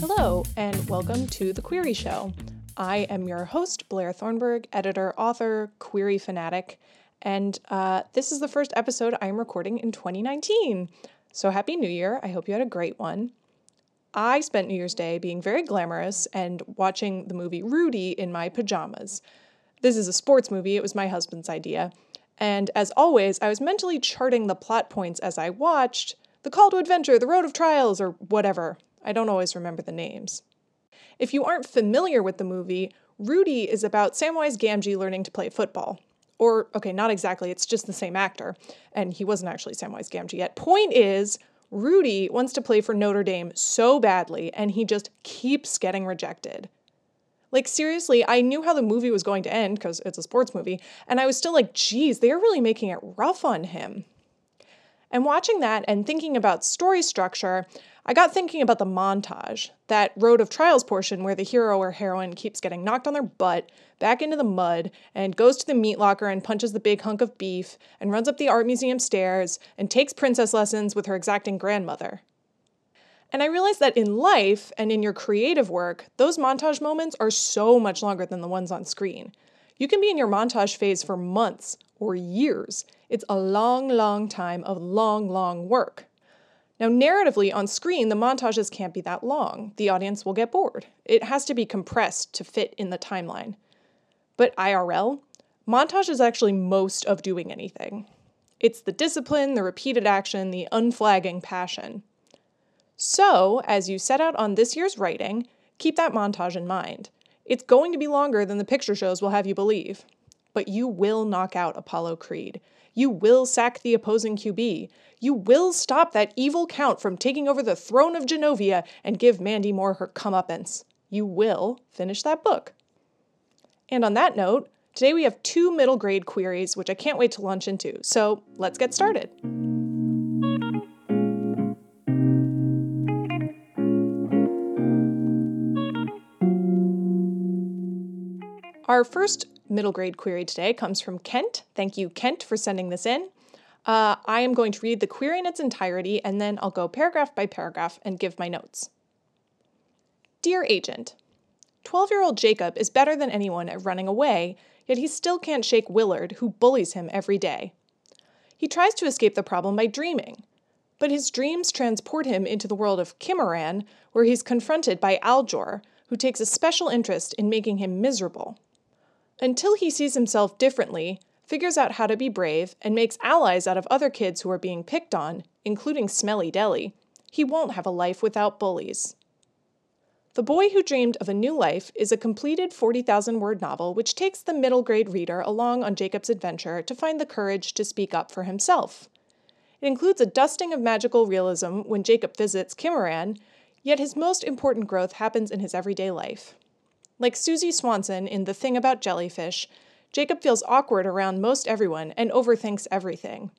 Hello, and welcome to The Query Show. I am your host, Blair Thornburgh, editor, author, query fanatic, and uh, this is the first episode I am recording in 2019. So, Happy New Year. I hope you had a great one. I spent New Year's Day being very glamorous and watching the movie Rudy in my pajamas. This is a sports movie, it was my husband's idea. And as always, I was mentally charting the plot points as I watched The Call to Adventure, The Road of Trials, or whatever. I don't always remember the names. If you aren't familiar with the movie, Rudy is about Samwise Gamgee learning to play football. Or, okay, not exactly, it's just the same actor, and he wasn't actually Samwise Gamgee yet. Point is, Rudy wants to play for Notre Dame so badly, and he just keeps getting rejected. Like, seriously, I knew how the movie was going to end because it's a sports movie, and I was still like, geez, they're really making it rough on him. And watching that and thinking about story structure, I got thinking about the montage, that Road of Trials portion where the hero or heroine keeps getting knocked on their butt, back into the mud, and goes to the meat locker and punches the big hunk of beef, and runs up the art museum stairs, and takes princess lessons with her exacting grandmother. And I realized that in life and in your creative work, those montage moments are so much longer than the ones on screen. You can be in your montage phase for months or years. It's a long, long time of long, long work. Now, narratively on screen, the montages can't be that long. The audience will get bored. It has to be compressed to fit in the timeline. But IRL, montage is actually most of doing anything. It's the discipline, the repeated action, the unflagging passion. So, as you set out on this year's writing, keep that montage in mind. It's going to be longer than the picture shows will have you believe. But you will knock out Apollo Creed. You will sack the opposing QB. You will stop that evil count from taking over the throne of Genovia and give Mandy Moore her comeuppance. You will finish that book. And on that note, today we have two middle grade queries, which I can't wait to launch into. So let's get started. Our first middle grade query today comes from Kent. Thank you, Kent, for sending this in. Uh, I am going to read the query in its entirety and then I'll go paragraph by paragraph and give my notes. Dear Agent, 12 year old Jacob is better than anyone at running away, yet he still can't shake Willard, who bullies him every day. He tries to escape the problem by dreaming, but his dreams transport him into the world of Kimmoran, where he's confronted by Aljor, who takes a special interest in making him miserable. Until he sees himself differently, figures out how to be brave, and makes allies out of other kids who are being picked on, including Smelly Deli, he won't have a life without bullies. The Boy Who Dreamed of a New Life is a completed 40,000 word novel which takes the middle grade reader along on Jacob's adventure to find the courage to speak up for himself. It includes a dusting of magical realism when Jacob visits Kimmoran, yet his most important growth happens in his everyday life. Like Suzy Swanson in The Thing About Jellyfish, Jacob feels awkward around most everyone and overthinks everything.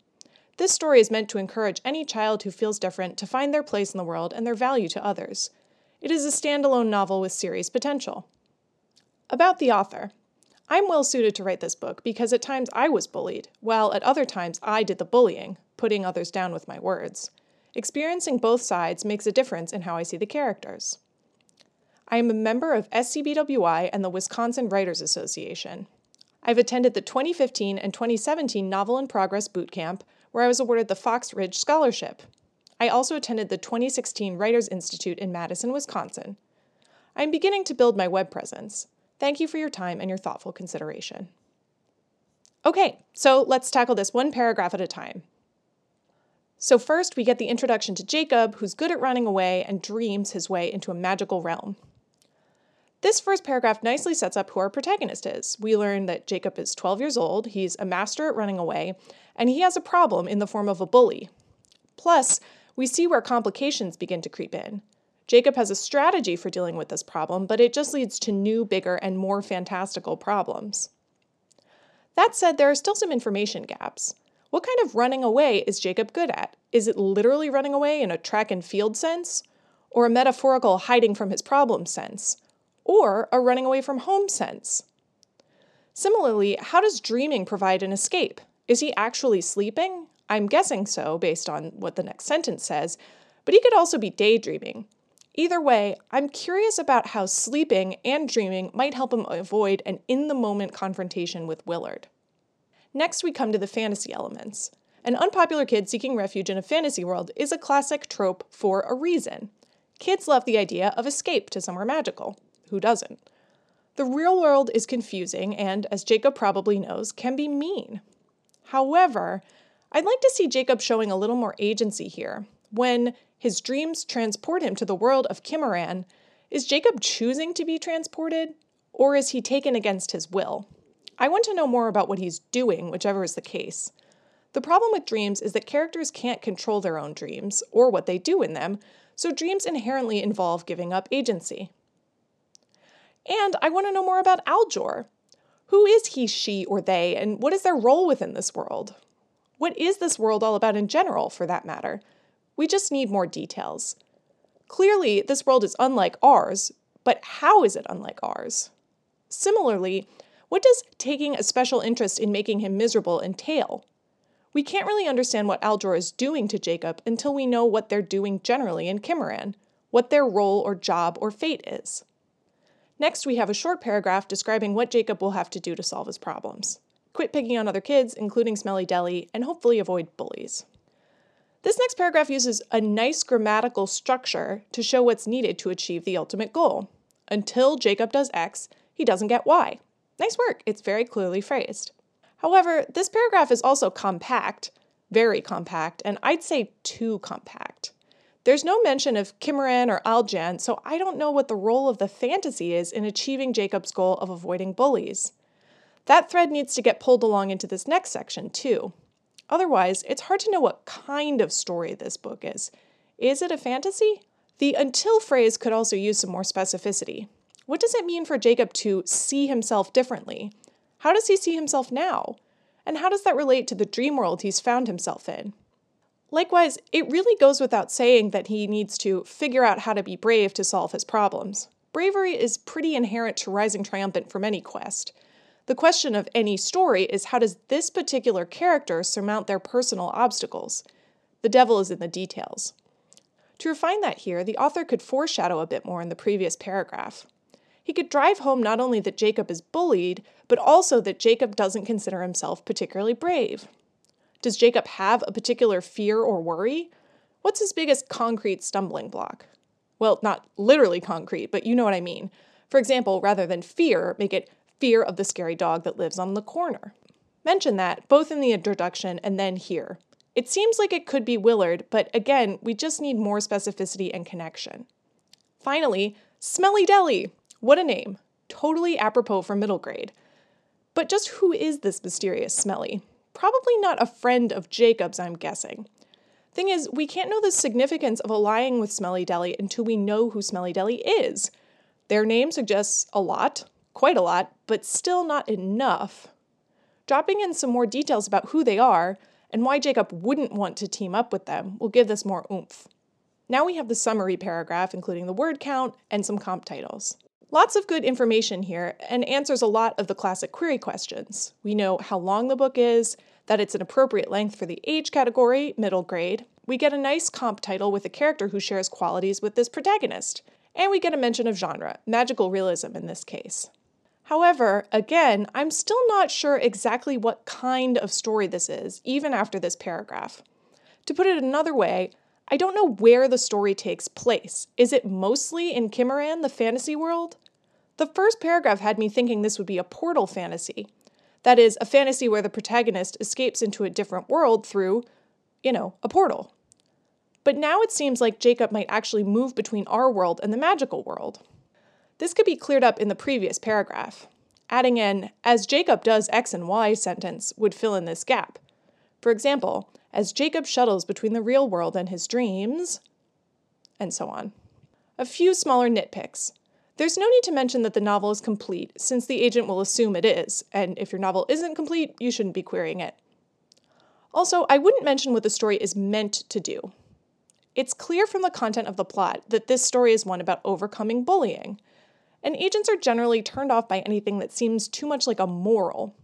This story is meant to encourage any child who feels different to find their place in the world and their value to others. It is a standalone novel with series potential. About the author I'm well suited to write this book because at times I was bullied, while at other times I did the bullying, putting others down with my words. Experiencing both sides makes a difference in how I see the characters. I am a member of SCBWI and the Wisconsin Writers Association. I've attended the 2015 and 2017 Novel in Progress Boot Camp, where I was awarded the Fox Ridge Scholarship. I also attended the 2016 Writers Institute in Madison, Wisconsin. I'm beginning to build my web presence. Thank you for your time and your thoughtful consideration. Okay, so let's tackle this one paragraph at a time. So, first, we get the introduction to Jacob, who's good at running away and dreams his way into a magical realm. This first paragraph nicely sets up who our protagonist is. We learn that Jacob is 12 years old, he's a master at running away, and he has a problem in the form of a bully. Plus, we see where complications begin to creep in. Jacob has a strategy for dealing with this problem, but it just leads to new, bigger, and more fantastical problems. That said, there are still some information gaps. What kind of running away is Jacob good at? Is it literally running away in a track and field sense? Or a metaphorical hiding from his problem sense? Or a running away from home sense. Similarly, how does dreaming provide an escape? Is he actually sleeping? I'm guessing so, based on what the next sentence says, but he could also be daydreaming. Either way, I'm curious about how sleeping and dreaming might help him avoid an in the moment confrontation with Willard. Next, we come to the fantasy elements. An unpopular kid seeking refuge in a fantasy world is a classic trope for a reason. Kids love the idea of escape to somewhere magical. Who doesn't? The real world is confusing and, as Jacob probably knows, can be mean. However, I'd like to see Jacob showing a little more agency here. When his dreams transport him to the world of Kimmeran, is Jacob choosing to be transported, or is he taken against his will? I want to know more about what he's doing, whichever is the case. The problem with dreams is that characters can't control their own dreams, or what they do in them, so dreams inherently involve giving up agency. And I want to know more about Aljor. Who is he, she, or they, and what is their role within this world? What is this world all about in general, for that matter? We just need more details. Clearly, this world is unlike ours, but how is it unlike ours? Similarly, what does taking a special interest in making him miserable entail? We can't really understand what Aljor is doing to Jacob until we know what they're doing generally in Kimmeran, what their role or job or fate is. Next, we have a short paragraph describing what Jacob will have to do to solve his problems. Quit picking on other kids, including Smelly Deli, and hopefully avoid bullies. This next paragraph uses a nice grammatical structure to show what's needed to achieve the ultimate goal. Until Jacob does X, he doesn't get Y. Nice work, it's very clearly phrased. However, this paragraph is also compact, very compact, and I'd say too compact. There's no mention of Kimmeran or Aljan, so I don't know what the role of the fantasy is in achieving Jacob's goal of avoiding bullies. That thread needs to get pulled along into this next section, too. Otherwise, it's hard to know what kind of story this book is. Is it a fantasy? The until phrase could also use some more specificity. What does it mean for Jacob to see himself differently? How does he see himself now? And how does that relate to the dream world he's found himself in? Likewise, it really goes without saying that he needs to figure out how to be brave to solve his problems. Bravery is pretty inherent to Rising Triumphant from any quest. The question of any story is how does this particular character surmount their personal obstacles? The devil is in the details. To refine that here, the author could foreshadow a bit more in the previous paragraph. He could drive home not only that Jacob is bullied, but also that Jacob doesn't consider himself particularly brave. Does Jacob have a particular fear or worry? What's his biggest concrete stumbling block? Well, not literally concrete, but you know what I mean. For example, rather than fear, make it fear of the scary dog that lives on the corner. Mention that both in the introduction and then here. It seems like it could be Willard, but again, we just need more specificity and connection. Finally, Smelly Deli. What a name. Totally apropos for middle grade. But just who is this mysterious Smelly? Probably not a friend of Jacob's, I'm guessing. Thing is, we can't know the significance of allying with Smelly Deli until we know who Smelly Deli is. Their name suggests a lot, quite a lot, but still not enough. Dropping in some more details about who they are and why Jacob wouldn't want to team up with them will give this more oomph. Now we have the summary paragraph, including the word count and some comp titles. Lots of good information here and answers a lot of the classic query questions. We know how long the book is, that it's an appropriate length for the age category, middle grade. We get a nice comp title with a character who shares qualities with this protagonist. And we get a mention of genre, magical realism in this case. However, again, I'm still not sure exactly what kind of story this is, even after this paragraph. To put it another way, I don't know where the story takes place. Is it mostly in Kimmeran, the fantasy world? The first paragraph had me thinking this would be a portal fantasy. That is, a fantasy where the protagonist escapes into a different world through, you know, a portal. But now it seems like Jacob might actually move between our world and the magical world. This could be cleared up in the previous paragraph. Adding an, as Jacob does X and Y sentence would fill in this gap. For example, as Jacob shuttles between the real world and his dreams, and so on. A few smaller nitpicks. There's no need to mention that the novel is complete, since the agent will assume it is, and if your novel isn't complete, you shouldn't be querying it. Also, I wouldn't mention what the story is meant to do. It's clear from the content of the plot that this story is one about overcoming bullying. and agents are generally turned off by anything that seems too much like a moral.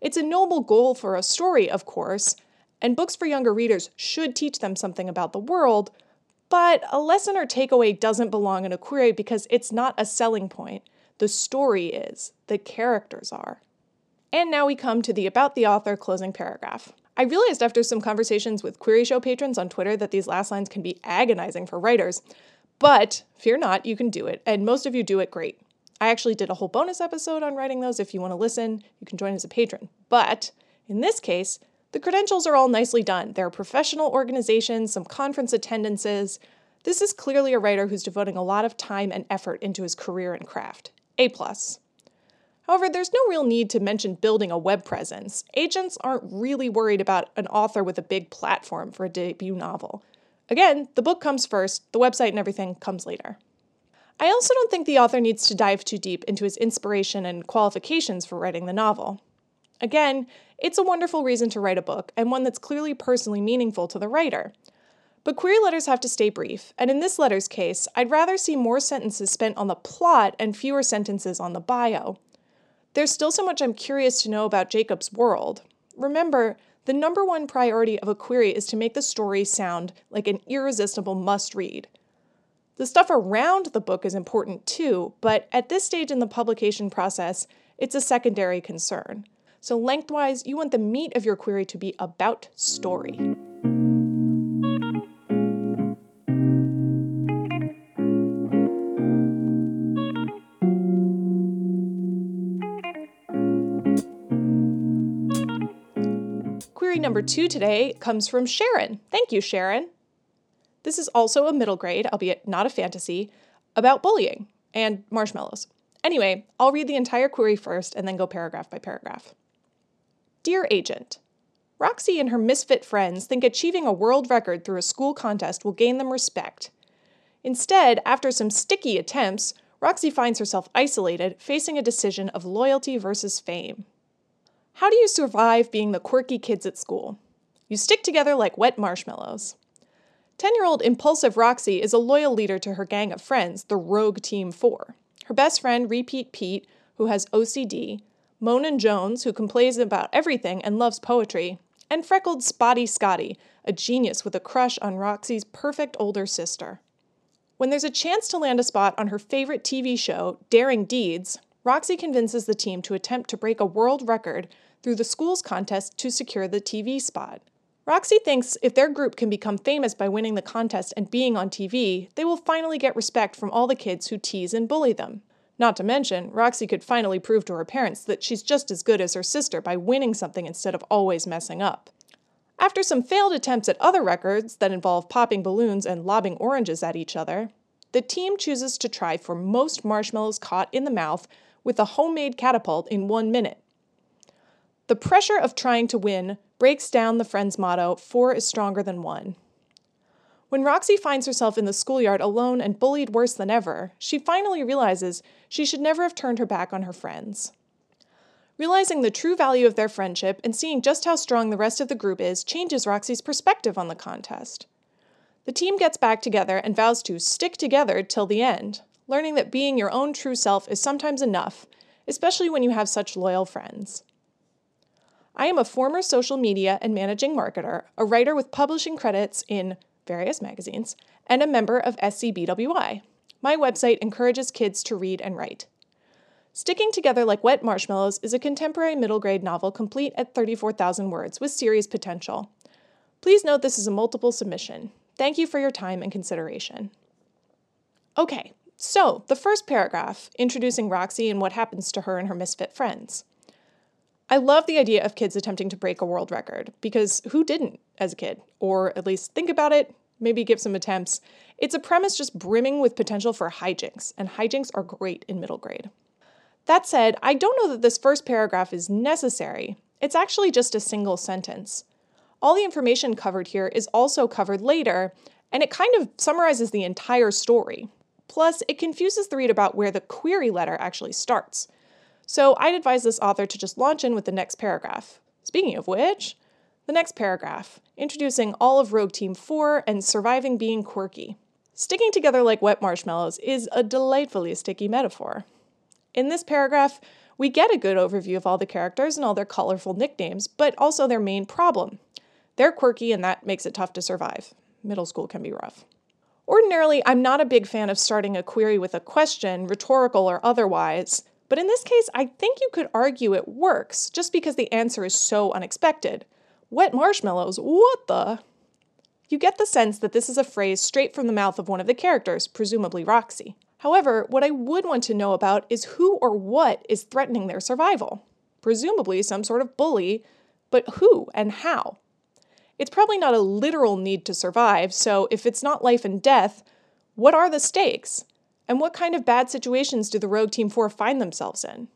It's a noble goal for a story, of course, and books for younger readers should teach them something about the world, but a lesson or takeaway doesn't belong in a query because it's not a selling point. The story is, the characters are. And now we come to the About the Author closing paragraph. I realized after some conversations with Query Show patrons on Twitter that these last lines can be agonizing for writers, but fear not, you can do it, and most of you do it great. I actually did a whole bonus episode on writing those. If you want to listen, you can join as a patron. But in this case, the credentials are all nicely done. There are professional organizations, some conference attendances. This is clearly a writer who's devoting a lot of time and effort into his career and craft. A plus. However, there's no real need to mention building a web presence. Agents aren't really worried about an author with a big platform for a debut novel. Again, the book comes first, the website and everything comes later. I also don't think the author needs to dive too deep into his inspiration and qualifications for writing the novel. Again, it's a wonderful reason to write a book, and one that's clearly personally meaningful to the writer. But query letters have to stay brief, and in this letter's case, I'd rather see more sentences spent on the plot and fewer sentences on the bio. There's still so much I'm curious to know about Jacob's world. Remember, the number one priority of a query is to make the story sound like an irresistible must read. The stuff around the book is important too, but at this stage in the publication process, it's a secondary concern. So, lengthwise, you want the meat of your query to be about story. Query number two today comes from Sharon. Thank you, Sharon. This is also a middle grade, albeit not a fantasy, about bullying and marshmallows. Anyway, I'll read the entire query first and then go paragraph by paragraph. Dear Agent, Roxy and her misfit friends think achieving a world record through a school contest will gain them respect. Instead, after some sticky attempts, Roxy finds herself isolated, facing a decision of loyalty versus fame. How do you survive being the quirky kids at school? You stick together like wet marshmallows. 10 year old impulsive Roxy is a loyal leader to her gang of friends, the Rogue Team 4. Her best friend, Repeat Pete, who has OCD, Monan Jones, who complains about everything and loves poetry, and freckled Spotty Scotty, a genius with a crush on Roxy's perfect older sister. When there's a chance to land a spot on her favorite TV show, Daring Deeds, Roxy convinces the team to attempt to break a world record through the school's contest to secure the TV spot. Roxy thinks if their group can become famous by winning the contest and being on TV, they will finally get respect from all the kids who tease and bully them. Not to mention, Roxy could finally prove to her parents that she's just as good as her sister by winning something instead of always messing up. After some failed attempts at other records that involve popping balloons and lobbing oranges at each other, the team chooses to try for most marshmallows caught in the mouth with a homemade catapult in one minute. The pressure of trying to win breaks down the friend's motto four is stronger than one. When Roxy finds herself in the schoolyard alone and bullied worse than ever, she finally realizes she should never have turned her back on her friends. Realizing the true value of their friendship and seeing just how strong the rest of the group is changes Roxy's perspective on the contest. The team gets back together and vows to stick together till the end, learning that being your own true self is sometimes enough, especially when you have such loyal friends. I am a former social media and managing marketer, a writer with publishing credits in various magazines, and a member of SCBWI. My website encourages kids to read and write. Sticking Together Like Wet Marshmallows is a contemporary middle grade novel complete at 34,000 words with series potential. Please note this is a multiple submission. Thank you for your time and consideration. Okay, so the first paragraph, introducing Roxy and what happens to her and her misfit friends. I love the idea of kids attempting to break a world record because who didn't as a kid? Or at least think about it, maybe give some attempts. It's a premise just brimming with potential for hijinks, and hijinks are great in middle grade. That said, I don't know that this first paragraph is necessary. It's actually just a single sentence. All the information covered here is also covered later, and it kind of summarizes the entire story. Plus, it confuses the reader about where the query letter actually starts. So I'd advise this author to just launch in with the next paragraph. Speaking of which, the next paragraph, introducing all of Rogue Team 4 and surviving being quirky. Sticking together like wet marshmallows is a delightfully sticky metaphor. In this paragraph, we get a good overview of all the characters and all their colorful nicknames, but also their main problem. They're quirky, and that makes it tough to survive. Middle school can be rough. Ordinarily, I'm not a big fan of starting a query with a question, rhetorical or otherwise, but in this case, I think you could argue it works just because the answer is so unexpected. Wet marshmallows, what the? You get the sense that this is a phrase straight from the mouth of one of the characters, presumably Roxy. However, what I would want to know about is who or what is threatening their survival. Presumably some sort of bully, but who and how? It's probably not a literal need to survive, so if it's not life and death, what are the stakes? And what kind of bad situations do the Rogue Team 4 find themselves in?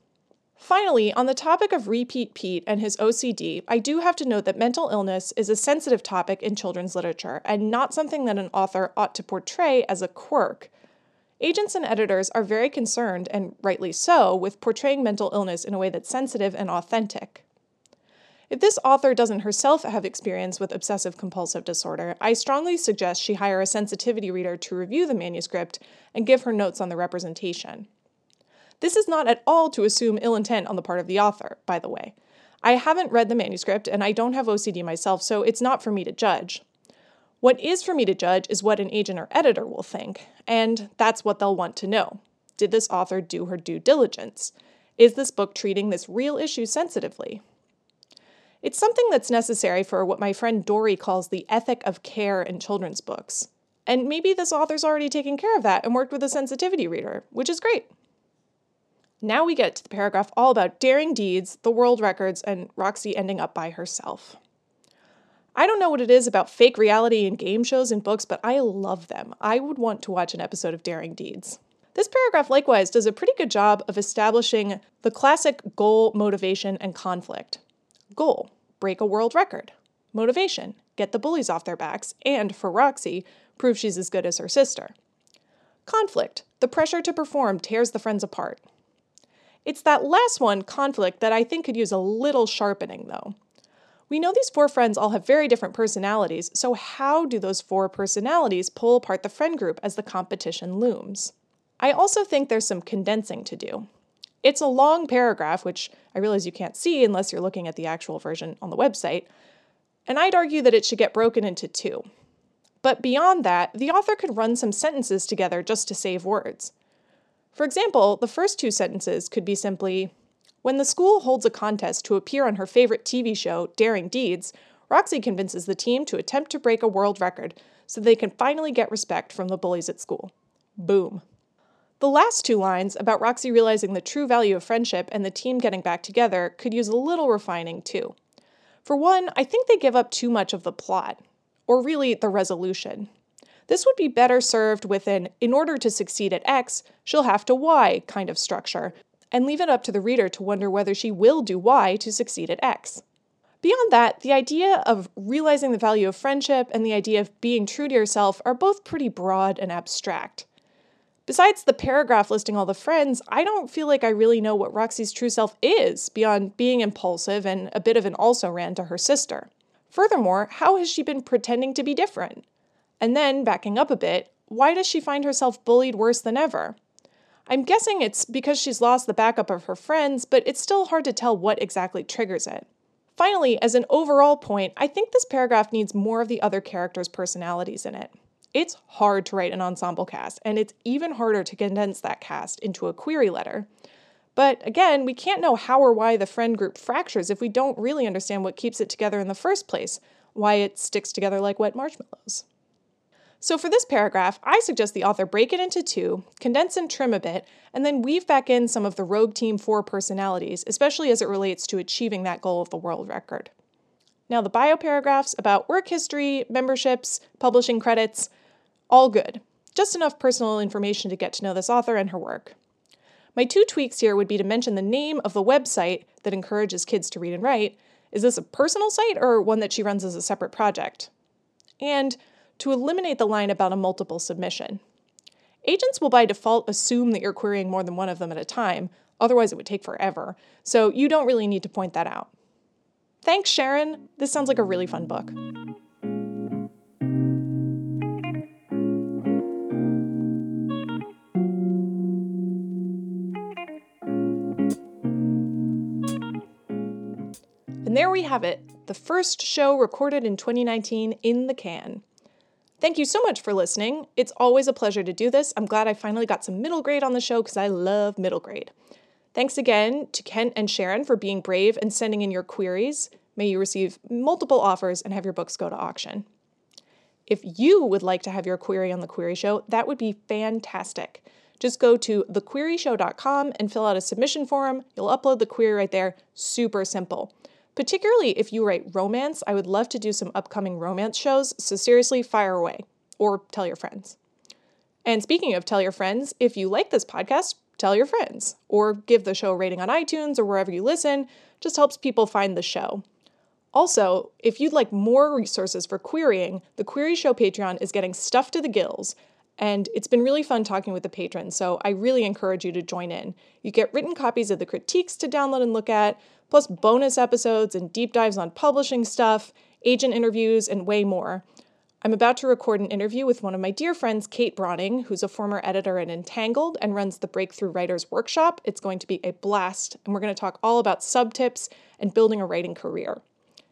Finally, on the topic of Repeat Pete and his OCD, I do have to note that mental illness is a sensitive topic in children's literature and not something that an author ought to portray as a quirk. Agents and editors are very concerned, and rightly so, with portraying mental illness in a way that's sensitive and authentic. If this author doesn't herself have experience with obsessive compulsive disorder, I strongly suggest she hire a sensitivity reader to review the manuscript and give her notes on the representation. This is not at all to assume ill intent on the part of the author, by the way. I haven't read the manuscript and I don't have OCD myself, so it's not for me to judge. What is for me to judge is what an agent or editor will think, and that's what they'll want to know. Did this author do her due diligence? Is this book treating this real issue sensitively? It's something that's necessary for what my friend Dory calls the ethic of care in children's books. And maybe this author's already taken care of that and worked with a sensitivity reader, which is great. Now we get to the paragraph all about daring deeds, the world records, and Roxy ending up by herself. I don't know what it is about fake reality and game shows and books, but I love them. I would want to watch an episode of Daring Deeds. This paragraph likewise does a pretty good job of establishing the classic goal, motivation, and conflict. Goal break a world record. Motivation get the bullies off their backs, and for Roxy, prove she's as good as her sister. Conflict the pressure to perform tears the friends apart. It's that last one, conflict, that I think could use a little sharpening, though. We know these four friends all have very different personalities, so how do those four personalities pull apart the friend group as the competition looms? I also think there's some condensing to do. It's a long paragraph, which I realize you can't see unless you're looking at the actual version on the website, and I'd argue that it should get broken into two. But beyond that, the author could run some sentences together just to save words. For example, the first two sentences could be simply When the school holds a contest to appear on her favorite TV show, Daring Deeds, Roxy convinces the team to attempt to break a world record so they can finally get respect from the bullies at school. Boom. The last two lines about Roxy realizing the true value of friendship and the team getting back together could use a little refining too. For one, I think they give up too much of the plot, or really the resolution. This would be better served with an in order to succeed at X, she'll have to Y kind of structure, and leave it up to the reader to wonder whether she will do Y to succeed at X. Beyond that, the idea of realizing the value of friendship and the idea of being true to yourself are both pretty broad and abstract. Besides the paragraph listing all the friends, I don't feel like I really know what Roxy's true self is beyond being impulsive and a bit of an also ran to her sister. Furthermore, how has she been pretending to be different? And then, backing up a bit, why does she find herself bullied worse than ever? I'm guessing it's because she's lost the backup of her friends, but it's still hard to tell what exactly triggers it. Finally, as an overall point, I think this paragraph needs more of the other characters' personalities in it. It's hard to write an ensemble cast, and it's even harder to condense that cast into a query letter. But again, we can't know how or why the friend group fractures if we don't really understand what keeps it together in the first place, why it sticks together like wet marshmallows. So, for this paragraph, I suggest the author break it into two, condense and trim a bit, and then weave back in some of the Rogue Team 4 personalities, especially as it relates to achieving that goal of the world record. Now, the bio paragraphs about work history, memberships, publishing credits, all good. Just enough personal information to get to know this author and her work. My two tweaks here would be to mention the name of the website that encourages kids to read and write. Is this a personal site or one that she runs as a separate project? And to eliminate the line about a multiple submission. Agents will by default assume that you're querying more than one of them at a time, otherwise it would take forever, so you don't really need to point that out. Thanks, Sharon. This sounds like a really fun book. And there we have it, the first show recorded in 2019 in the can. Thank you so much for listening. It's always a pleasure to do this. I'm glad I finally got some middle grade on the show because I love middle grade. Thanks again to Kent and Sharon for being brave and sending in your queries. May you receive multiple offers and have your books go to auction. If you would like to have your query on The Query Show, that would be fantastic. Just go to thequeryshow.com and fill out a submission form. You'll upload the query right there. Super simple. Particularly if you write romance, I would love to do some upcoming romance shows, so seriously, fire away or tell your friends. And speaking of tell your friends, if you like this podcast, tell your friends or give the show a rating on iTunes or wherever you listen. Just helps people find the show. Also, if you'd like more resources for querying, the Query Show Patreon is getting stuffed to the gills, and it's been really fun talking with the patrons, so I really encourage you to join in. You get written copies of the critiques to download and look at, plus bonus episodes and deep dives on publishing stuff, agent interviews, and way more. I'm about to record an interview with one of my dear friends, Kate Brauning, who's a former editor at Entangled and runs the Breakthrough Writers Workshop. It's going to be a blast, and we're going to talk all about sub tips and building a writing career.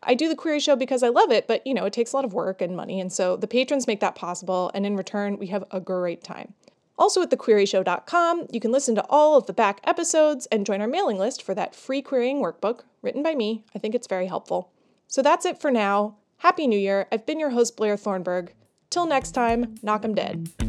I do the query show because I love it, but you know, it takes a lot of work and money, and so the patrons make that possible, and in return, we have a great time. Also at thequeryshow.com, you can listen to all of the back episodes and join our mailing list for that free querying workbook written by me. I think it's very helpful. So that's it for now. Happy New Year. I've been your host, Blair Thornburgh. Till next time, knock 'em dead.